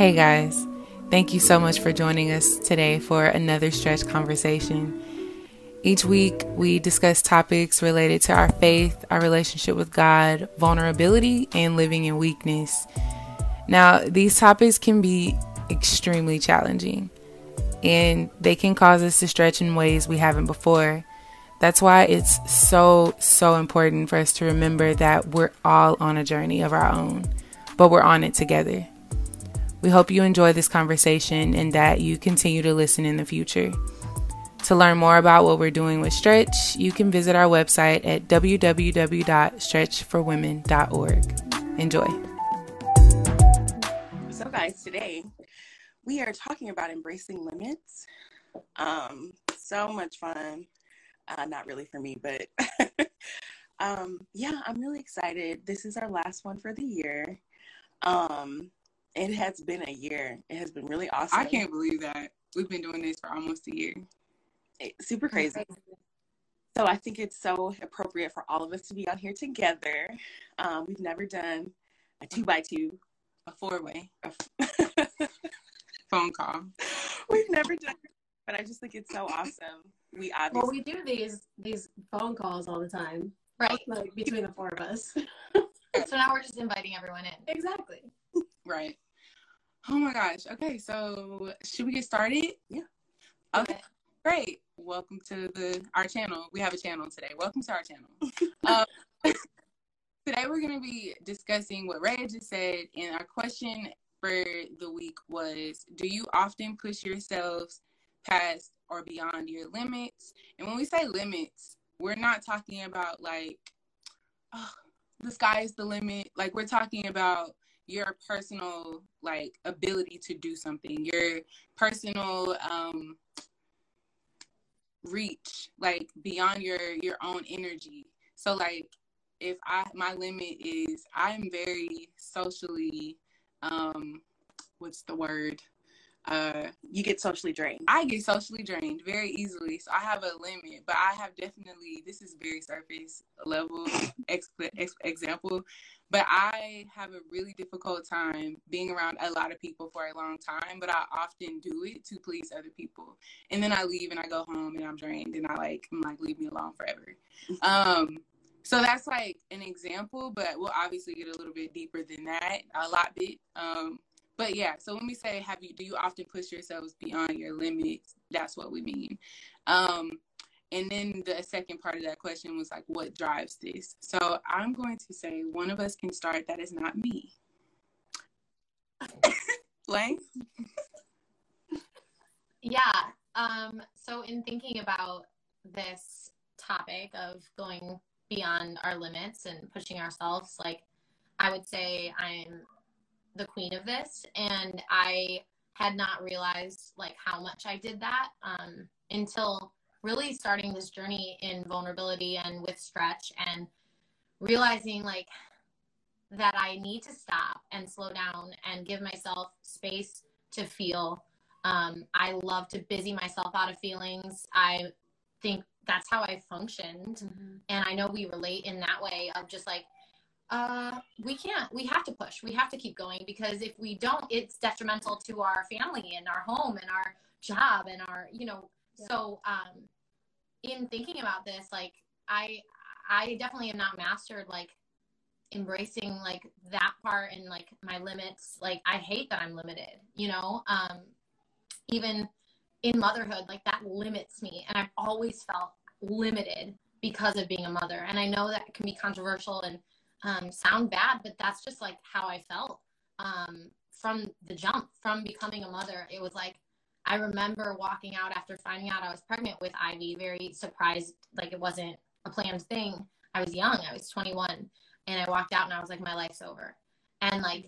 Hey guys, thank you so much for joining us today for another stretch conversation. Each week, we discuss topics related to our faith, our relationship with God, vulnerability, and living in weakness. Now, these topics can be extremely challenging and they can cause us to stretch in ways we haven't before. That's why it's so, so important for us to remember that we're all on a journey of our own, but we're on it together. We hope you enjoy this conversation and that you continue to listen in the future. To learn more about what we're doing with Stretch, you can visit our website at www.stretchforwomen.org. Enjoy. So, guys, today we are talking about embracing limits. Um, so much fun. Uh, not really for me, but um, yeah, I'm really excited. This is our last one for the year. Um, it has been a year. It has been really awesome. I can't believe that we've been doing this for almost a year. It's super crazy. So I think it's so appropriate for all of us to be on here together. Um, we've never done a two by two, a four way, a phone call. We've never done, but I just think it's so awesome. We obviously well, we do these these phone calls all the time, right? Like between the four of us. so now we're just inviting everyone in. Exactly. Right. Oh my gosh. Okay, so should we get started? Yeah. Okay. okay. Great. Welcome to the our channel. We have a channel today. Welcome to our channel. um, today we're going to be discussing what Ray just said, and our question for the week was: Do you often push yourselves past or beyond your limits? And when we say limits, we're not talking about like, oh, the sky is the limit. Like we're talking about your personal like ability to do something your personal um reach like beyond your your own energy. So like if i my limit is i'm very socially um what's the word uh you get socially drained. I get socially drained very easily so i have a limit but i have definitely this is very surface level ex- ex- example but i have a really difficult time being around a lot of people for a long time but i often do it to please other people. And then i leave and i go home and i'm drained and i like i'm like leave me alone forever. Um so that's like an example but we'll obviously get a little bit deeper than that a lot bit um but yeah, so when we say have you do you often push yourselves beyond your limits, that's what we mean. Um and then the second part of that question was like what drives this? So I'm going to say one of us can start that is not me. Lang? Yeah. Um so in thinking about this topic of going beyond our limits and pushing ourselves like I would say I'm the queen of this and i had not realized like how much i did that um, until really starting this journey in vulnerability and with stretch and realizing like that i need to stop and slow down and give myself space to feel. Um, i love to busy myself out of feelings. I think that's how i functioned. Mm-hmm. and i know we relate in that way of just like uh, we can't. We have to push. We have to keep going because if we don't, it's detrimental to our family and our home and our job and our, you know. Yeah. So, um, in thinking about this, like I, I definitely have not mastered like embracing like that part and like my limits. Like I hate that I'm limited. You know, um, even in motherhood, like that limits me, and I've always felt limited because of being a mother. And I know that can be controversial and um, sound bad, but that's just like how I felt um, from the jump, from becoming a mother. It was like, I remember walking out after finding out I was pregnant with Ivy, very surprised, like it wasn't a planned thing. I was young, I was 21, and I walked out and I was like, my life's over. And like,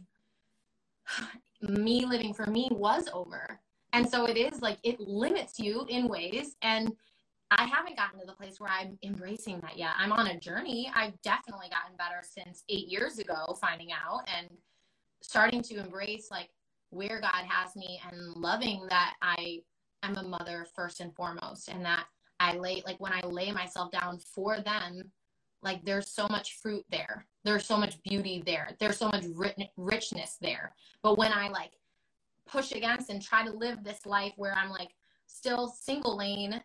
me living for me was over. And so it is like, it limits you in ways. And I haven't gotten to the place where I'm embracing that yet. I'm on a journey. I've definitely gotten better since eight years ago, finding out and starting to embrace like where God has me and loving that I am a mother first and foremost and that I lay like when I lay myself down for them, like there's so much fruit there. There's so much beauty there. There's so much richness there. But when I like push against and try to live this life where I'm like still single lane,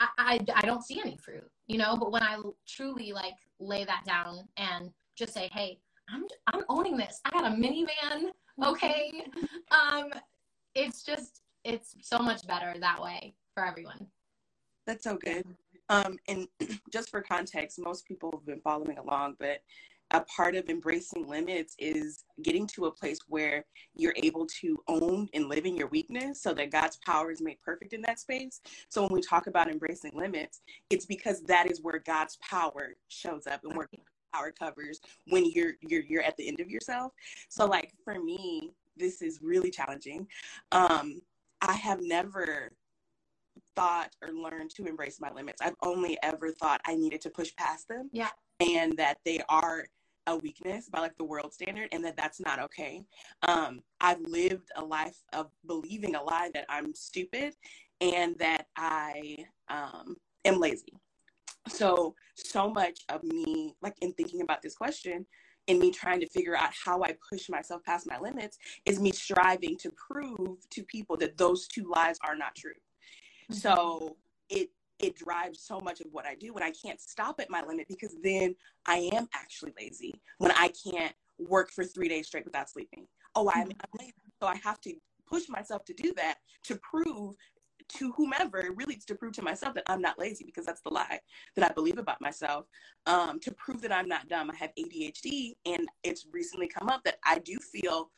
I, I, I don't see any fruit, you know. But when I truly like lay that down and just say, hey, I'm I'm owning this. I got a minivan, okay. um, it's just it's so much better that way for everyone. That's so good. Um, and just for context, most people have been following along, but a part of embracing limits is getting to a place where you're able to own and live in your weakness so that God's power is made perfect in that space. So when we talk about embracing limits, it's because that is where God's power shows up and where power covers when you're you're you're at the end of yourself. So like for me, this is really challenging. Um I have never thought or learned to embrace my limits. I've only ever thought I needed to push past them. Yeah. And that they are a weakness by like the world standard and that that's not okay. Um, I've lived a life of believing a lie that I'm stupid and that I um, am lazy. So, so much of me, like in thinking about this question, and me trying to figure out how I push myself past my limits is me striving to prove to people that those two lies are not true. Mm-hmm. So it it drives so much of what I do when I can't stop at my limit because then I am actually lazy when I can't work for three days straight without sleeping. Oh, I'm, I'm lazy. So I have to push myself to do that to prove to whomever, really to prove to myself that I'm not lazy because that's the lie that I believe about myself. Um, to prove that I'm not dumb. I have ADHD and it's recently come up that I do feel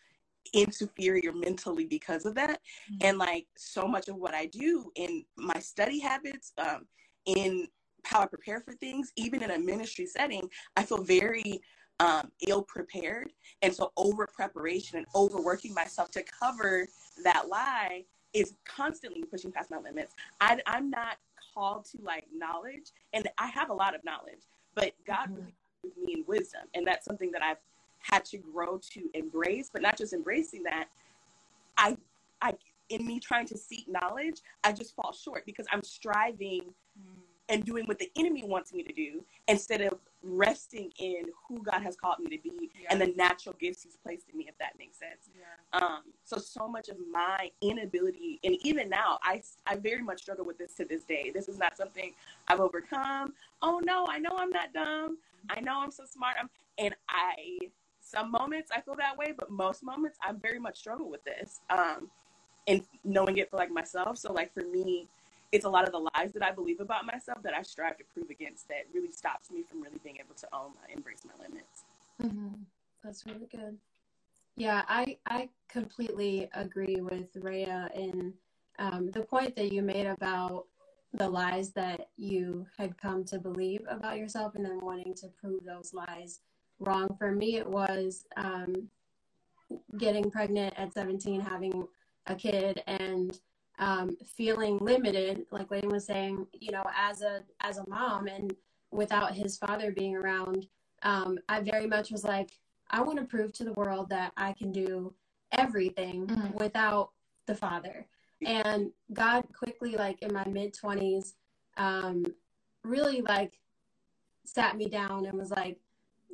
inferior mentally because of that mm-hmm. and like so much of what i do in my study habits um, in how i prepare for things even in a ministry setting i feel very um, ill prepared and so over preparation and overworking myself to cover that lie is constantly pushing past my limits I, i'm not called to like knowledge and i have a lot of knowledge but god mm-hmm. really me in wisdom and that's something that i've had to grow to embrace, but not just embracing that. I, I, in me trying to seek knowledge, I just fall short because I'm striving mm. and doing what the enemy wants me to do instead of resting in who God has called me to be yeah. and the natural gifts He's placed in me, if that makes sense. Yeah. Um, so, so much of my inability, and even now, I, I very much struggle with this to this day. This is not something I've overcome. Oh no, I know I'm not dumb. I know I'm so smart. I'm, and I some moments I feel that way, but most moments I very much struggle with this. Um, and knowing it for like myself. So like for me, it's a lot of the lies that I believe about myself that I strive to prove against that really stops me from really being able to own my embrace my limits. Mm-hmm. That's really good. Yeah, I I completely agree with Rhea in um, the point that you made about the lies that you had come to believe about yourself and then wanting to prove those lies wrong. For me, it was um, getting pregnant at 17, having a kid, and um, feeling limited, like Layton was saying, you know, as a as a mom, and without his father being around, um, I very much was like, I want to prove to the world that I can do everything mm-hmm. without the father. And God quickly, like in my mid twenties, um, really like sat me down and was like,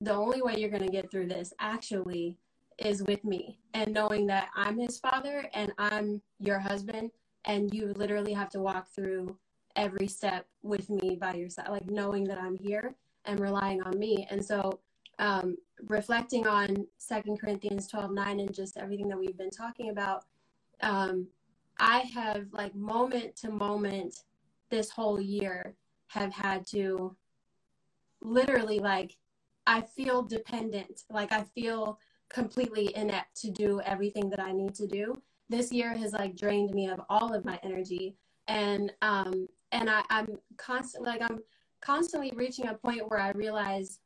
the only way you're going to get through this actually is with me and knowing that I'm his father and I'm your husband and you literally have to walk through every step with me by your side like knowing that I'm here and relying on me. And so um, reflecting on second corinthians 12 9 and just everything that we've been talking about um, i have like moment to moment this whole year have had to literally like I feel dependent. Like I feel completely inept to do everything that I need to do. This year has like drained me of all of my energy. And um and I, I'm constantly like I'm constantly reaching a point where I realize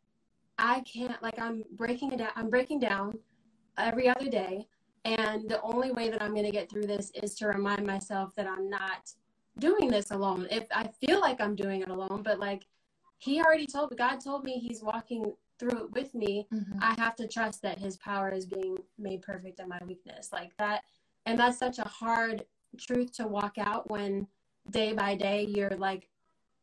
I can't like I'm breaking it down I'm breaking down every other day. And the only way that I'm gonna get through this is to remind myself that I'm not doing this alone. If I feel like I'm doing it alone, but like he already told God told me he's walking through it with me, mm-hmm. I have to trust that his power is being made perfect in my weakness. Like that and that's such a hard truth to walk out when day by day you're like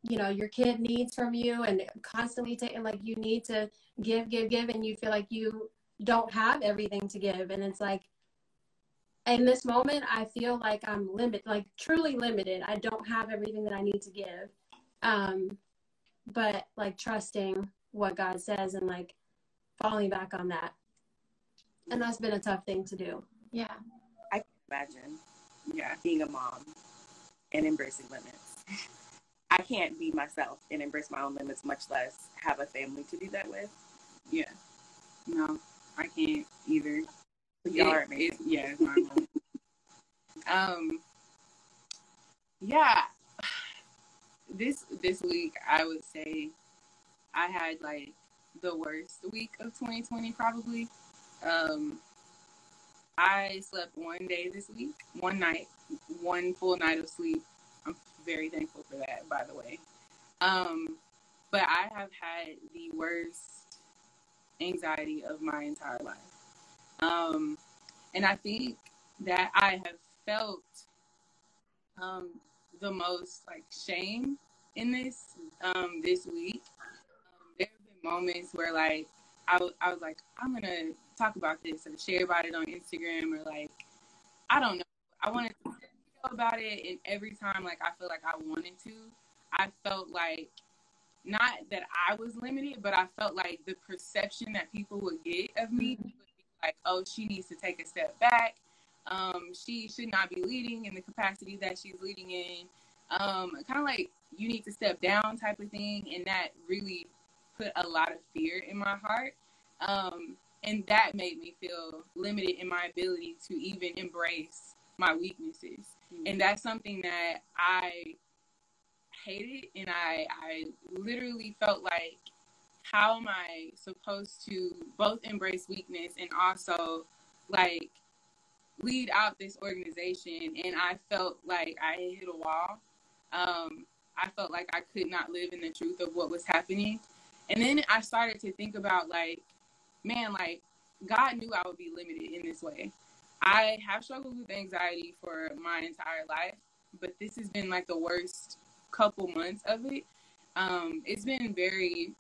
you know your kid needs from you and constantly taking like you need to give give give and you feel like you don't have everything to give and it's like in this moment, I feel like I'm limited, like truly limited. I don't have everything that I need to give. Um, but like trusting what God says and like falling back on that. And that's been a tough thing to do. Yeah. I can imagine, yeah, being a mom and embracing limits. I can't be myself and embrace my own limits, much less have a family to do that with. Yeah. No, I can't either. Y'all are amazing. yeah, it's my fault. um, yeah. This this week, I would say, I had like the worst week of 2020 probably. Um, I slept one day this week, one night, one full night of sleep. I'm very thankful for that, by the way. Um, but I have had the worst anxiety of my entire life. Um, and I think that I have felt um, the most like shame in this um, this week. Um, there have been moments where like I, w- I was like, I'm gonna talk about this or share about it on Instagram or like I don't know. I wanted to tell about it, and every time like I feel like I wanted to, I felt like not that I was limited, but I felt like the perception that people would get of me would be like, oh, she needs to take a step back. Um, she should not be leading in the capacity that she's leading in. Um, kind of like you need to step down type of thing, and that really put a lot of fear in my heart. Um, and that made me feel limited in my ability to even embrace my weaknesses. And that's something that I hated and I I literally felt like how am I supposed to both embrace weakness and also like lead out this organization and I felt like I hit a wall. Um, I felt like I could not live in the truth of what was happening. And then I started to think about like, man, like God knew I would be limited in this way. I have struggled with anxiety for my entire life, but this has been like the worst couple months of it. Um, it's been very,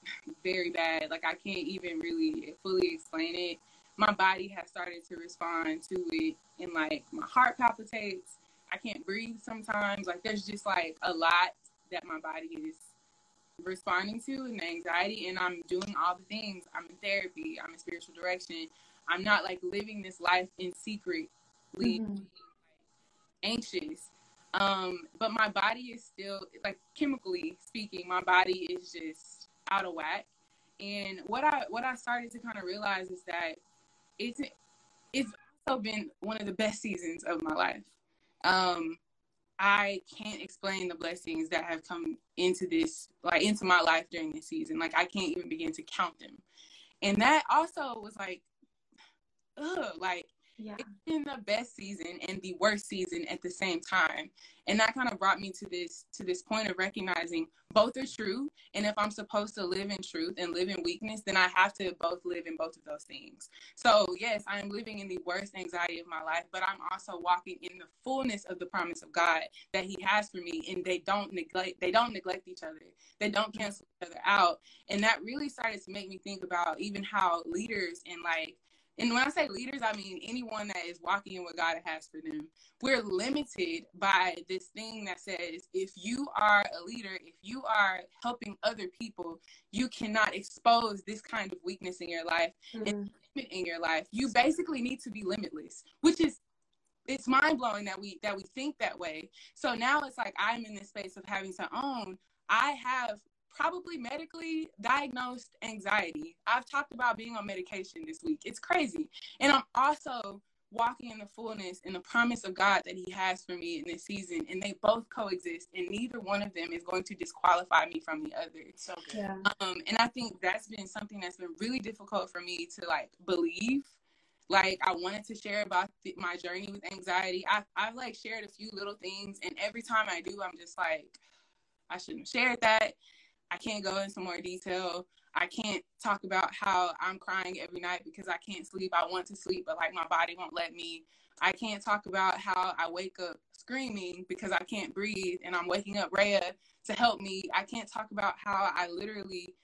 very bad. Like I can't even really fully explain it. My body has started to respond to it, and like my heart palpitates. I can't breathe sometimes. Like there's just like a lot that my body is responding to and the anxiety and I'm doing all the things. I'm in therapy, I'm in spiritual direction. I'm not like living this life in secretly Mhm. anxious. Um, but my body is still like chemically speaking, my body is just out of whack. And what I what I started to kind of realize is that it's it's also been one of the best seasons of my life. Um, I can't explain the blessings that have come into this, like into my life during this season. Like I can't even begin to count them. And that also was like, ugh, like Yeah. it's been the best season and the worst season at the same time. And that kind of brought me to this to this point of recognizing both are true. And if i'm supposed to live in truth and live in weakness then i have to both live in both of those things. So yes i am living in the worst anxiety of my life but i'm also walking in the fullness of the promise of god that he has for me and they don't neglect they don't neglect each other. They don't cancel each other out. And that really started to make me think about even how leaders and like and when I say leaders, I mean anyone that is walking in what God has for them. We're limited by this thing that says if you are a leader, if you are helping other people, you cannot expose this kind of weakness in your life, Mhm. limit in your life. You basically need to be limitless, which is it's mind blowing that we that we think that way. So now it's like I'm in this space of having to own I have probably medically diagnosed anxiety. I've talked about being on medication this week. It's crazy. And I'm also walking in the fullness and the promise of God that He has for me in this season. And they both coexist, and neither one of them is going to disqualify me from the other. So. Yeah. Um, and I think that's been something that's been really difficult for me to like believe. Like I wanted to share about th- my journey with anxiety. I I've like shared a few little things, and every time I do, I'm just like, I shouldn't have shared that. I can't go into more detail. I can't talk about how I'm crying every night because I can't sleep. I want to sleep, but like my body won't let me. I can't talk about how I wake up screaming because I can't breathe and I'm waking up Rhea to help me. I can't talk about how I literally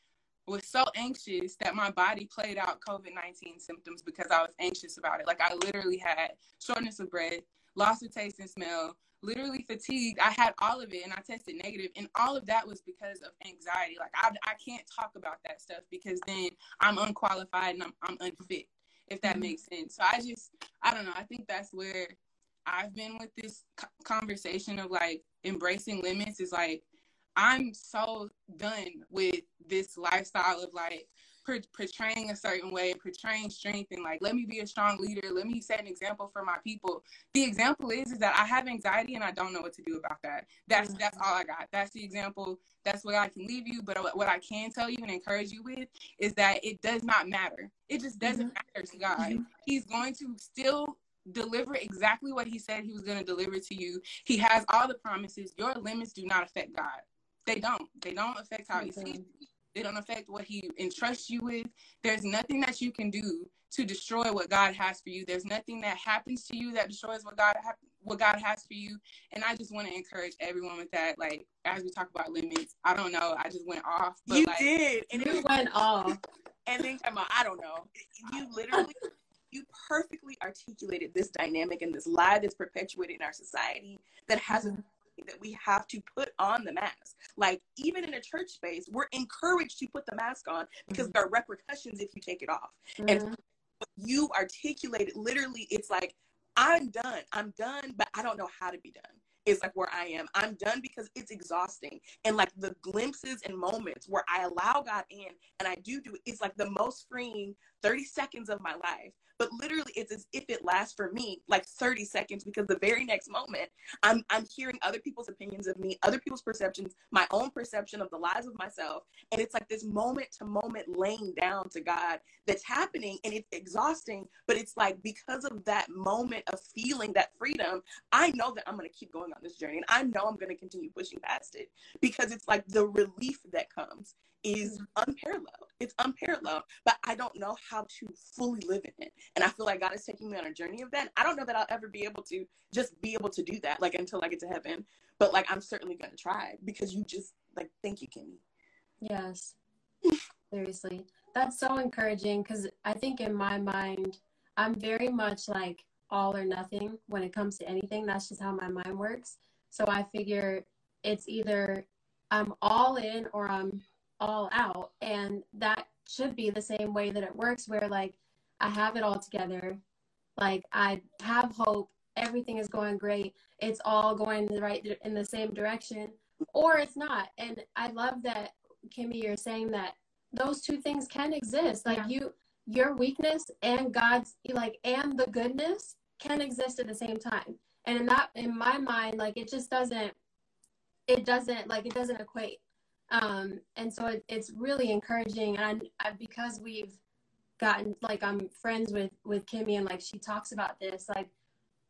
was so anxious that my body played out COVID 19 symptoms because I was anxious about it. Like I literally had shortness of breath, loss of taste and smell, literally fatigued. I had all of it and I tested negative, and all of that was because of anxiety. Like I, I can't talk about that stuff because then I'm unqualified and I'm, I'm unfit, if that mm-hmm. makes sense. So I just, I don't know. I think that's where I've been with this conversation of like embracing limits is like I'm so done with this lifestyle of like portraying a certain way, portraying strength, and like let me be a strong leader. Let me set an example for my people. The example is is that I have anxiety and I don't know what to do about that. That's mm-hmm. that's all I got. That's the example. That's what I can leave you. But what I can tell you and encourage you with is that it does not matter. It just doesn't mm-hmm. matter to God. Mm-hmm. He's going to still deliver exactly what he said he was going to deliver to you. He has all the promises. Your limits do not affect God. They don't. They don't affect how he sees you. They don't affect what he entrusts you with. There's nothing that you can do to destroy what God has for you. There's nothing that happens to you that destroys what God ha- what God has for you. And I just want to encourage everyone with that. Like as we talk about limits, I don't know. I just went off. But you like, did, and it went off. And then come on, I don't know. You literally you perfectly articulated this dynamic and this lie that's perpetuated in our society that hasn't mm-hmm. That we have to put on the mask. Like even in a church space, we're encouraged to put the mask on because mm-hmm. there are repercussions if you take it off. Mm-hmm. And you articulated literally, it's like I'm done. I'm done, but I don't know how to be done is like where I am. I'm done because it's exhausting. And like the glimpses and moments where I allow God in and I do do it, it's like the most freeing 30 seconds of my life but literally it's as if it lasts for me like 30 seconds because the very next moment i'm i'm hearing other people's opinions of me other people's perceptions my own perception of the lies of myself. And it's like this moment to moment laying down to god that's happening and it's exhausting but it's like because of that moment of feeling that freedom i know that i'm going to keep going on this journey and i know i'm going to continue pushing past it because it's like the relief that comes is unparalleled. It's unparalleled, but I don't know how to fully live in it. And I feel like God is taking me on a journey of that. I don't know that I'll ever be able to just be able to do that, like until I get to heaven. But like, I'm certainly going to try because you just like, thank you, Kimmy. Yes. Seriously. That's so encouraging because I think in my mind, I'm very much like all or nothing when it comes to anything. That's just how my mind works. So I figure it's either I'm all in or I'm all out and that should be the same way that it works where like i have it all together. Like i have hope. Everything is going great. It's all going the right in the same direction or it's not. And i love that kimmy you're saying that those two things can exist. Like yeah. you your weakness and god's like and the goodness can exist at the same time. And in that in my mind like it just doesn't it doesn't like it doesn't equate um, and so it, it's really encouraging. And I, I, because we've gotten like I'm friends with with Kimmy, and like she talks about this, like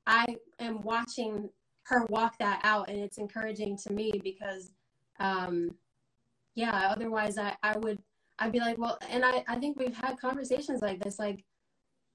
I am watching her walk that out, and it's encouraging to me because, um, yeah. Otherwise, I I would I'd be like, well, and I I think we've had conversations like this, like,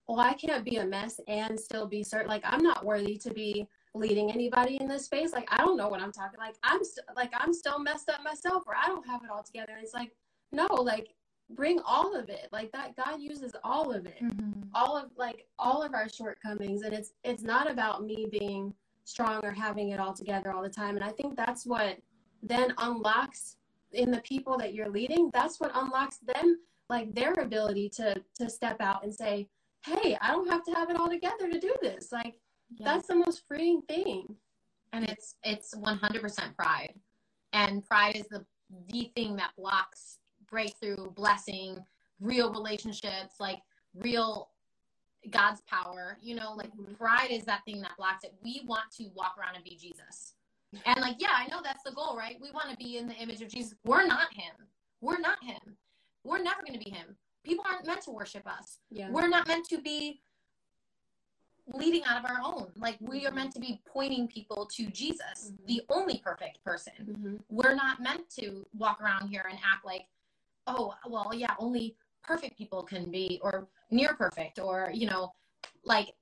well, I can't be a mess and still be certain. Like I'm not worthy to be leading anybody in this space. Like I don't know what I'm talking. Like I'm st- like I'm still messed up myself, or I don't have it all together. And it's like no, like bring all of it. Like that God uses all of it, mm-hmm. all of like all of our shortcomings, and it's it's not about me being strong or having it all together all the time. And I think that's what then unlocks in the people that you're leading. That's what unlocks them like their ability to to step out and say, "Hey, I don't have to have it all together to do this." Like yeah. That's the most freeing thing. And it's it's 100% pride. And pride is the the thing that blocks breakthrough, blessing, real relationships, like real God's power. You know, like mm-hmm. pride is that thing that blocks it. We want to walk around and be Jesus. And like, yeah, I know that's the goal, right? We want to be in the image of Jesus. We're not him. We're not him. We're never going to be him. People aren't meant to worship us. Yeah. We're not meant to be leading out of our own. Like we are meant to be pointing people to Jesus, mm-hmm. the only perfect person. Mm-hmm. We're not meant to walk around here and act like, oh, well, yeah, only perfect people can be, or near perfect, or, you know, like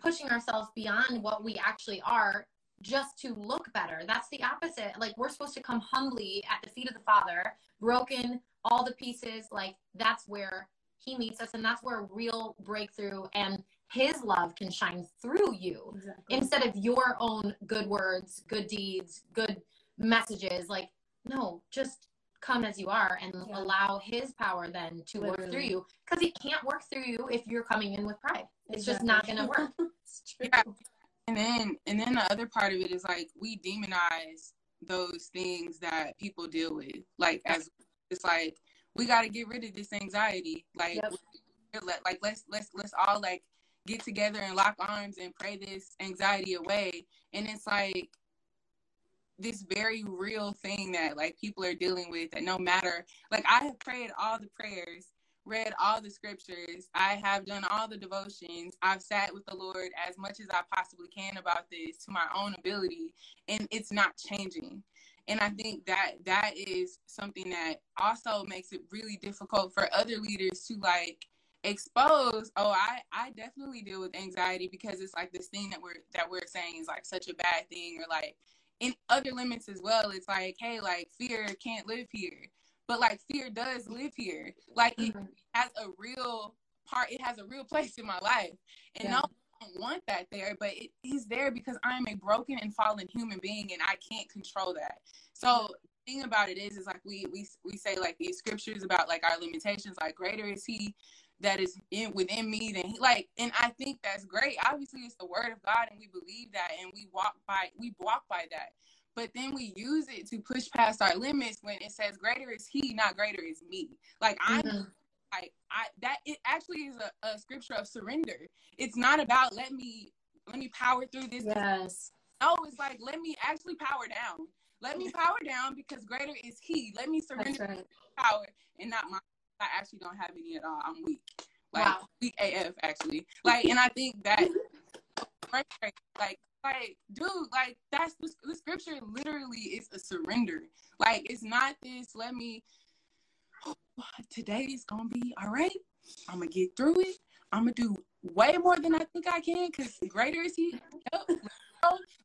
pushing ourselves beyond what we actually are just to look better. That's the opposite. Like we're supposed to come humbly at the feet of the Father, broken, all the pieces, like that's where he meets us and that's where real breakthrough and his love can shine through you Exactly. instead of your own good words, good deeds, good messages. Like, no, just come as you are and Yeah. allow his power then to work through you because he can't work through you if you're coming in with pride. It's just not going to work. It's true. Yeah. And then and then the other part of it is like we demonize those things that people deal with. Like as it's like we got to get rid of this anxiety. Like Yep. let like let's let's let's all like get together and lock arms and pray this anxiety away. And it's like this very real thing that like people are dealing with that no matter like I have prayed all the prayers read all the scriptures. I have done all the devotions. I've sat with the Lord as much as I possibly can about this to my own ability, and it's not changing. And I think that that is something that also makes it really difficult for other leaders to like expose oh i i definitely deal with anxiety because it's like this thing that we're that we're saying is like such a bad thing or like in other limits as well. It's like hey like fear can't live here. But like fear does live here. Like it Mhm. has a real part it has a real place in my life. And Yeah. no I don't want that there but it is there because i'm a broken and fallen human being and i can't control that. So thing about it is is like we we we say like these scriptures about like our limitations like greater is he that is in within me than he like and i think that's great obviously it's the word of god and we believe that and we walk by we walk by that but then we use it to push past our limits when it says greater is he not greater is me like i'm Mhm. like I that it actually is a, a scripture of surrender. It's not about let me let me power through this. Yes. No, it's like let me actually power down. Let me power down because greater is he. Let me surrender right. power and not my I actually don't have any at all. I'm weak. Like Wow. weak AF actually. Like and I think that like like dude like that's the, the scripture literally is a surrender. Like it's not this let me today is gonna be all right. I'm gonna get through it. I'm gonna do way more than I think I can because greater is he.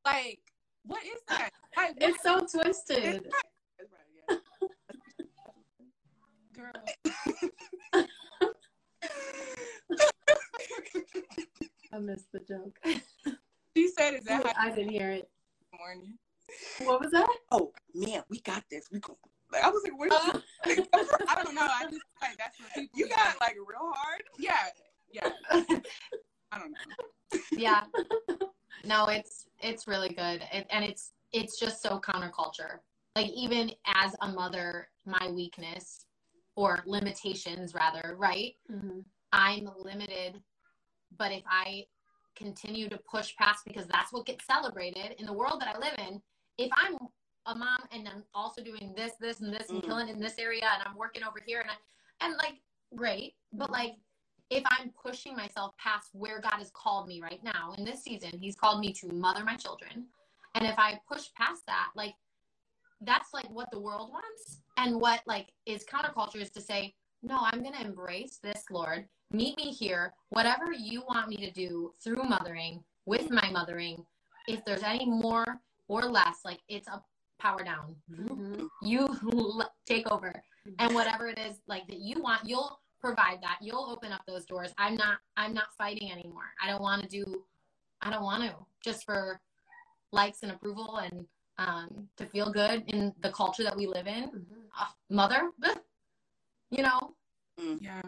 Like, what is that? Like, It's so twisted. Girl. I missed the joke. she said, "Is that how I didn't hear it. morning?" What was that? Oh man, we got this. We go. Like, I was like, what? Uh, I don't know. I just like that's what people. you got like real hard. Yeah, yeah. I don't know. yeah no it's it's really good and, and it's it's just so counterculture like even as a mother my weakness or limitations rather right Mhm. i'm limited but if i continue to push past because that's what gets celebrated in the world that i live in if i'm a mom and i'm also doing this this and this and Mm. killing in this area and i'm working over here and I, and like great but like if I'm pushing myself past where God has called me right now in this season, He's called me to mother my children. And if I push past that, like that's like what the world wants. And what like is counterculture is to say, no, I'm gonna embrace this, Lord. Meet me here. Whatever you want me to do through mothering, with my mothering, if there's any more or less, like it's a power down. Mhm. You take over. And whatever it is like that you want, you'll provide that you'll open up those doors i'm not i'm not fighting anymore i don't want to do i don't want to just for likes and approval and um, to feel good in the culture that we live in Mhm. Ah, mother you know Yeah.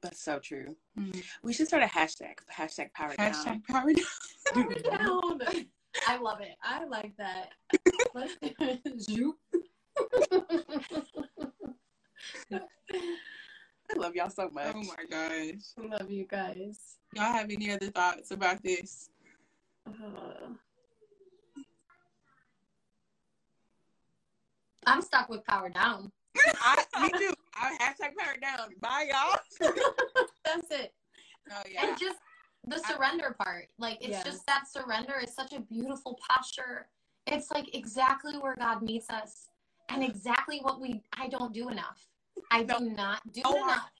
That's so true. Mm. We should start a hashtag. Hashtag power down. Hashtag power down. Power down. i love it I like that. Let's do it. Zoop. I love y'all so much. Oh my gosh. Love you guys. Y'all have any other thoughts about this? Uh, i'm stuck with power down I, me too. I hashtag power down. Bye, y'all. that's it. Oh yeah. and just the surrender part like it's Yes. just that surrender is such a beautiful posture it's like exactly where god meets us and mm-hmm. exactly what we i don't do enough i No. do not do oh, No, enough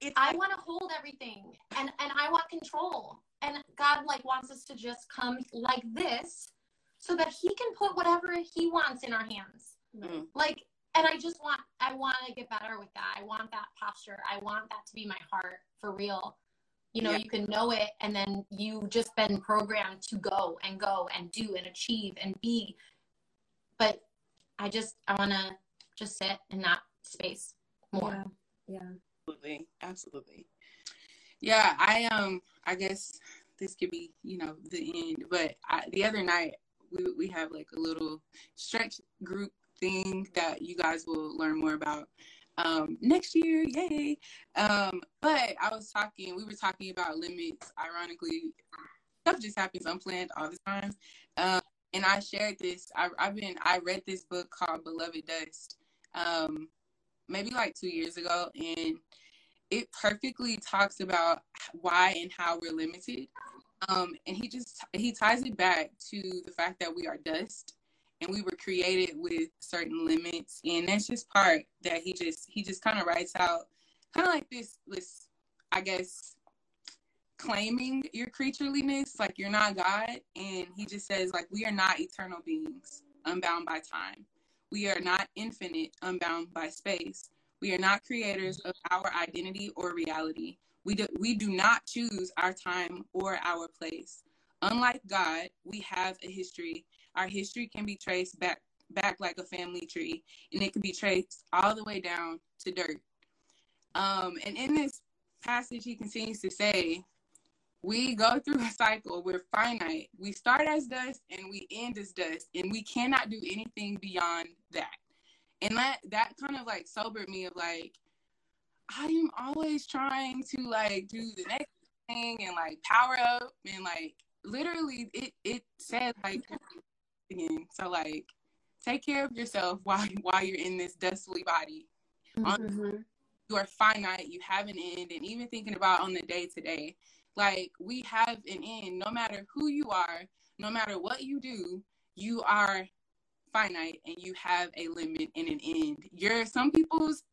It's i want to hold everything and and i want control and god like wants us to just come like this so that he can put whatever he wants in our hands Mm. like and I just want I want to get better with that. I want that posture. I want that to be my heart for real. You know, yeah. you can know it and then you've just been programmed to go and go and do and achieve and be. But I just I want to just sit in that space more. Yeah. yeah. Absolutely. Absolutely. Yeah, I um I guess this could be, you know, the end, but I, the other night we we have like a little stretch group thing that you guys will learn more about um, next year. Yay! Um, but I was talking, we were talking about limits. Ironically, stuff just happens unplanned all the time. Um, and I shared this. I, have been. I read this book called Beloved Dust, um, maybe like two years ago, and it perfectly talks about why and how we're limited. Um, and he just he ties it back to the fact that we are dust and we were created with certain limits and that's just part that he just he just kind of writes out kind of like this this i guess claiming your creatureliness like you're not god and he just says like we are not eternal beings unbound by time. We are not infinite unbound by space. We are not creators of our identity or reality. We do, we do not choose our time or our place. Unlike god we have a history our history can be traced back back like a family tree, and it can be traced all the way down to dirt. Um, and in this passage, he continues to say, we go through a cycle. We're finite. We start as dust and we end as dust, and we cannot do anything beyond that. And that that kind of like sobered me of like, I am always trying to like do the next thing and like power up and like literally it it said like again. So like take care of yourself while while you're in this dustly body. Mm-hmm. you are finite, you have an end, and even thinking about on the day to day, like we have an end. No matter who you are, no matter what you do, you are finite and you have a limit and an end. Your some people's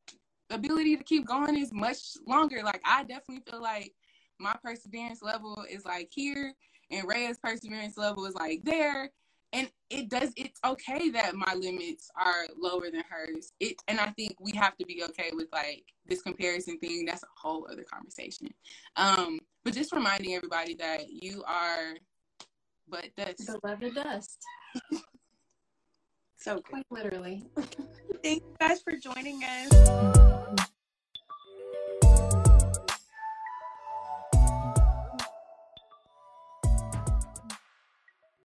ability to keep going is much longer. Like I definitely feel like my perseverance level is like here and Rhea's perseverance level is like there and it does it's okay that my limits are lower than hers. It and i think we have to be okay with like this comparison thing. That's a whole other conversation. Um but just reminding everybody that you are but dust. Beloved dust. So quite literally. Thank you guys for joining us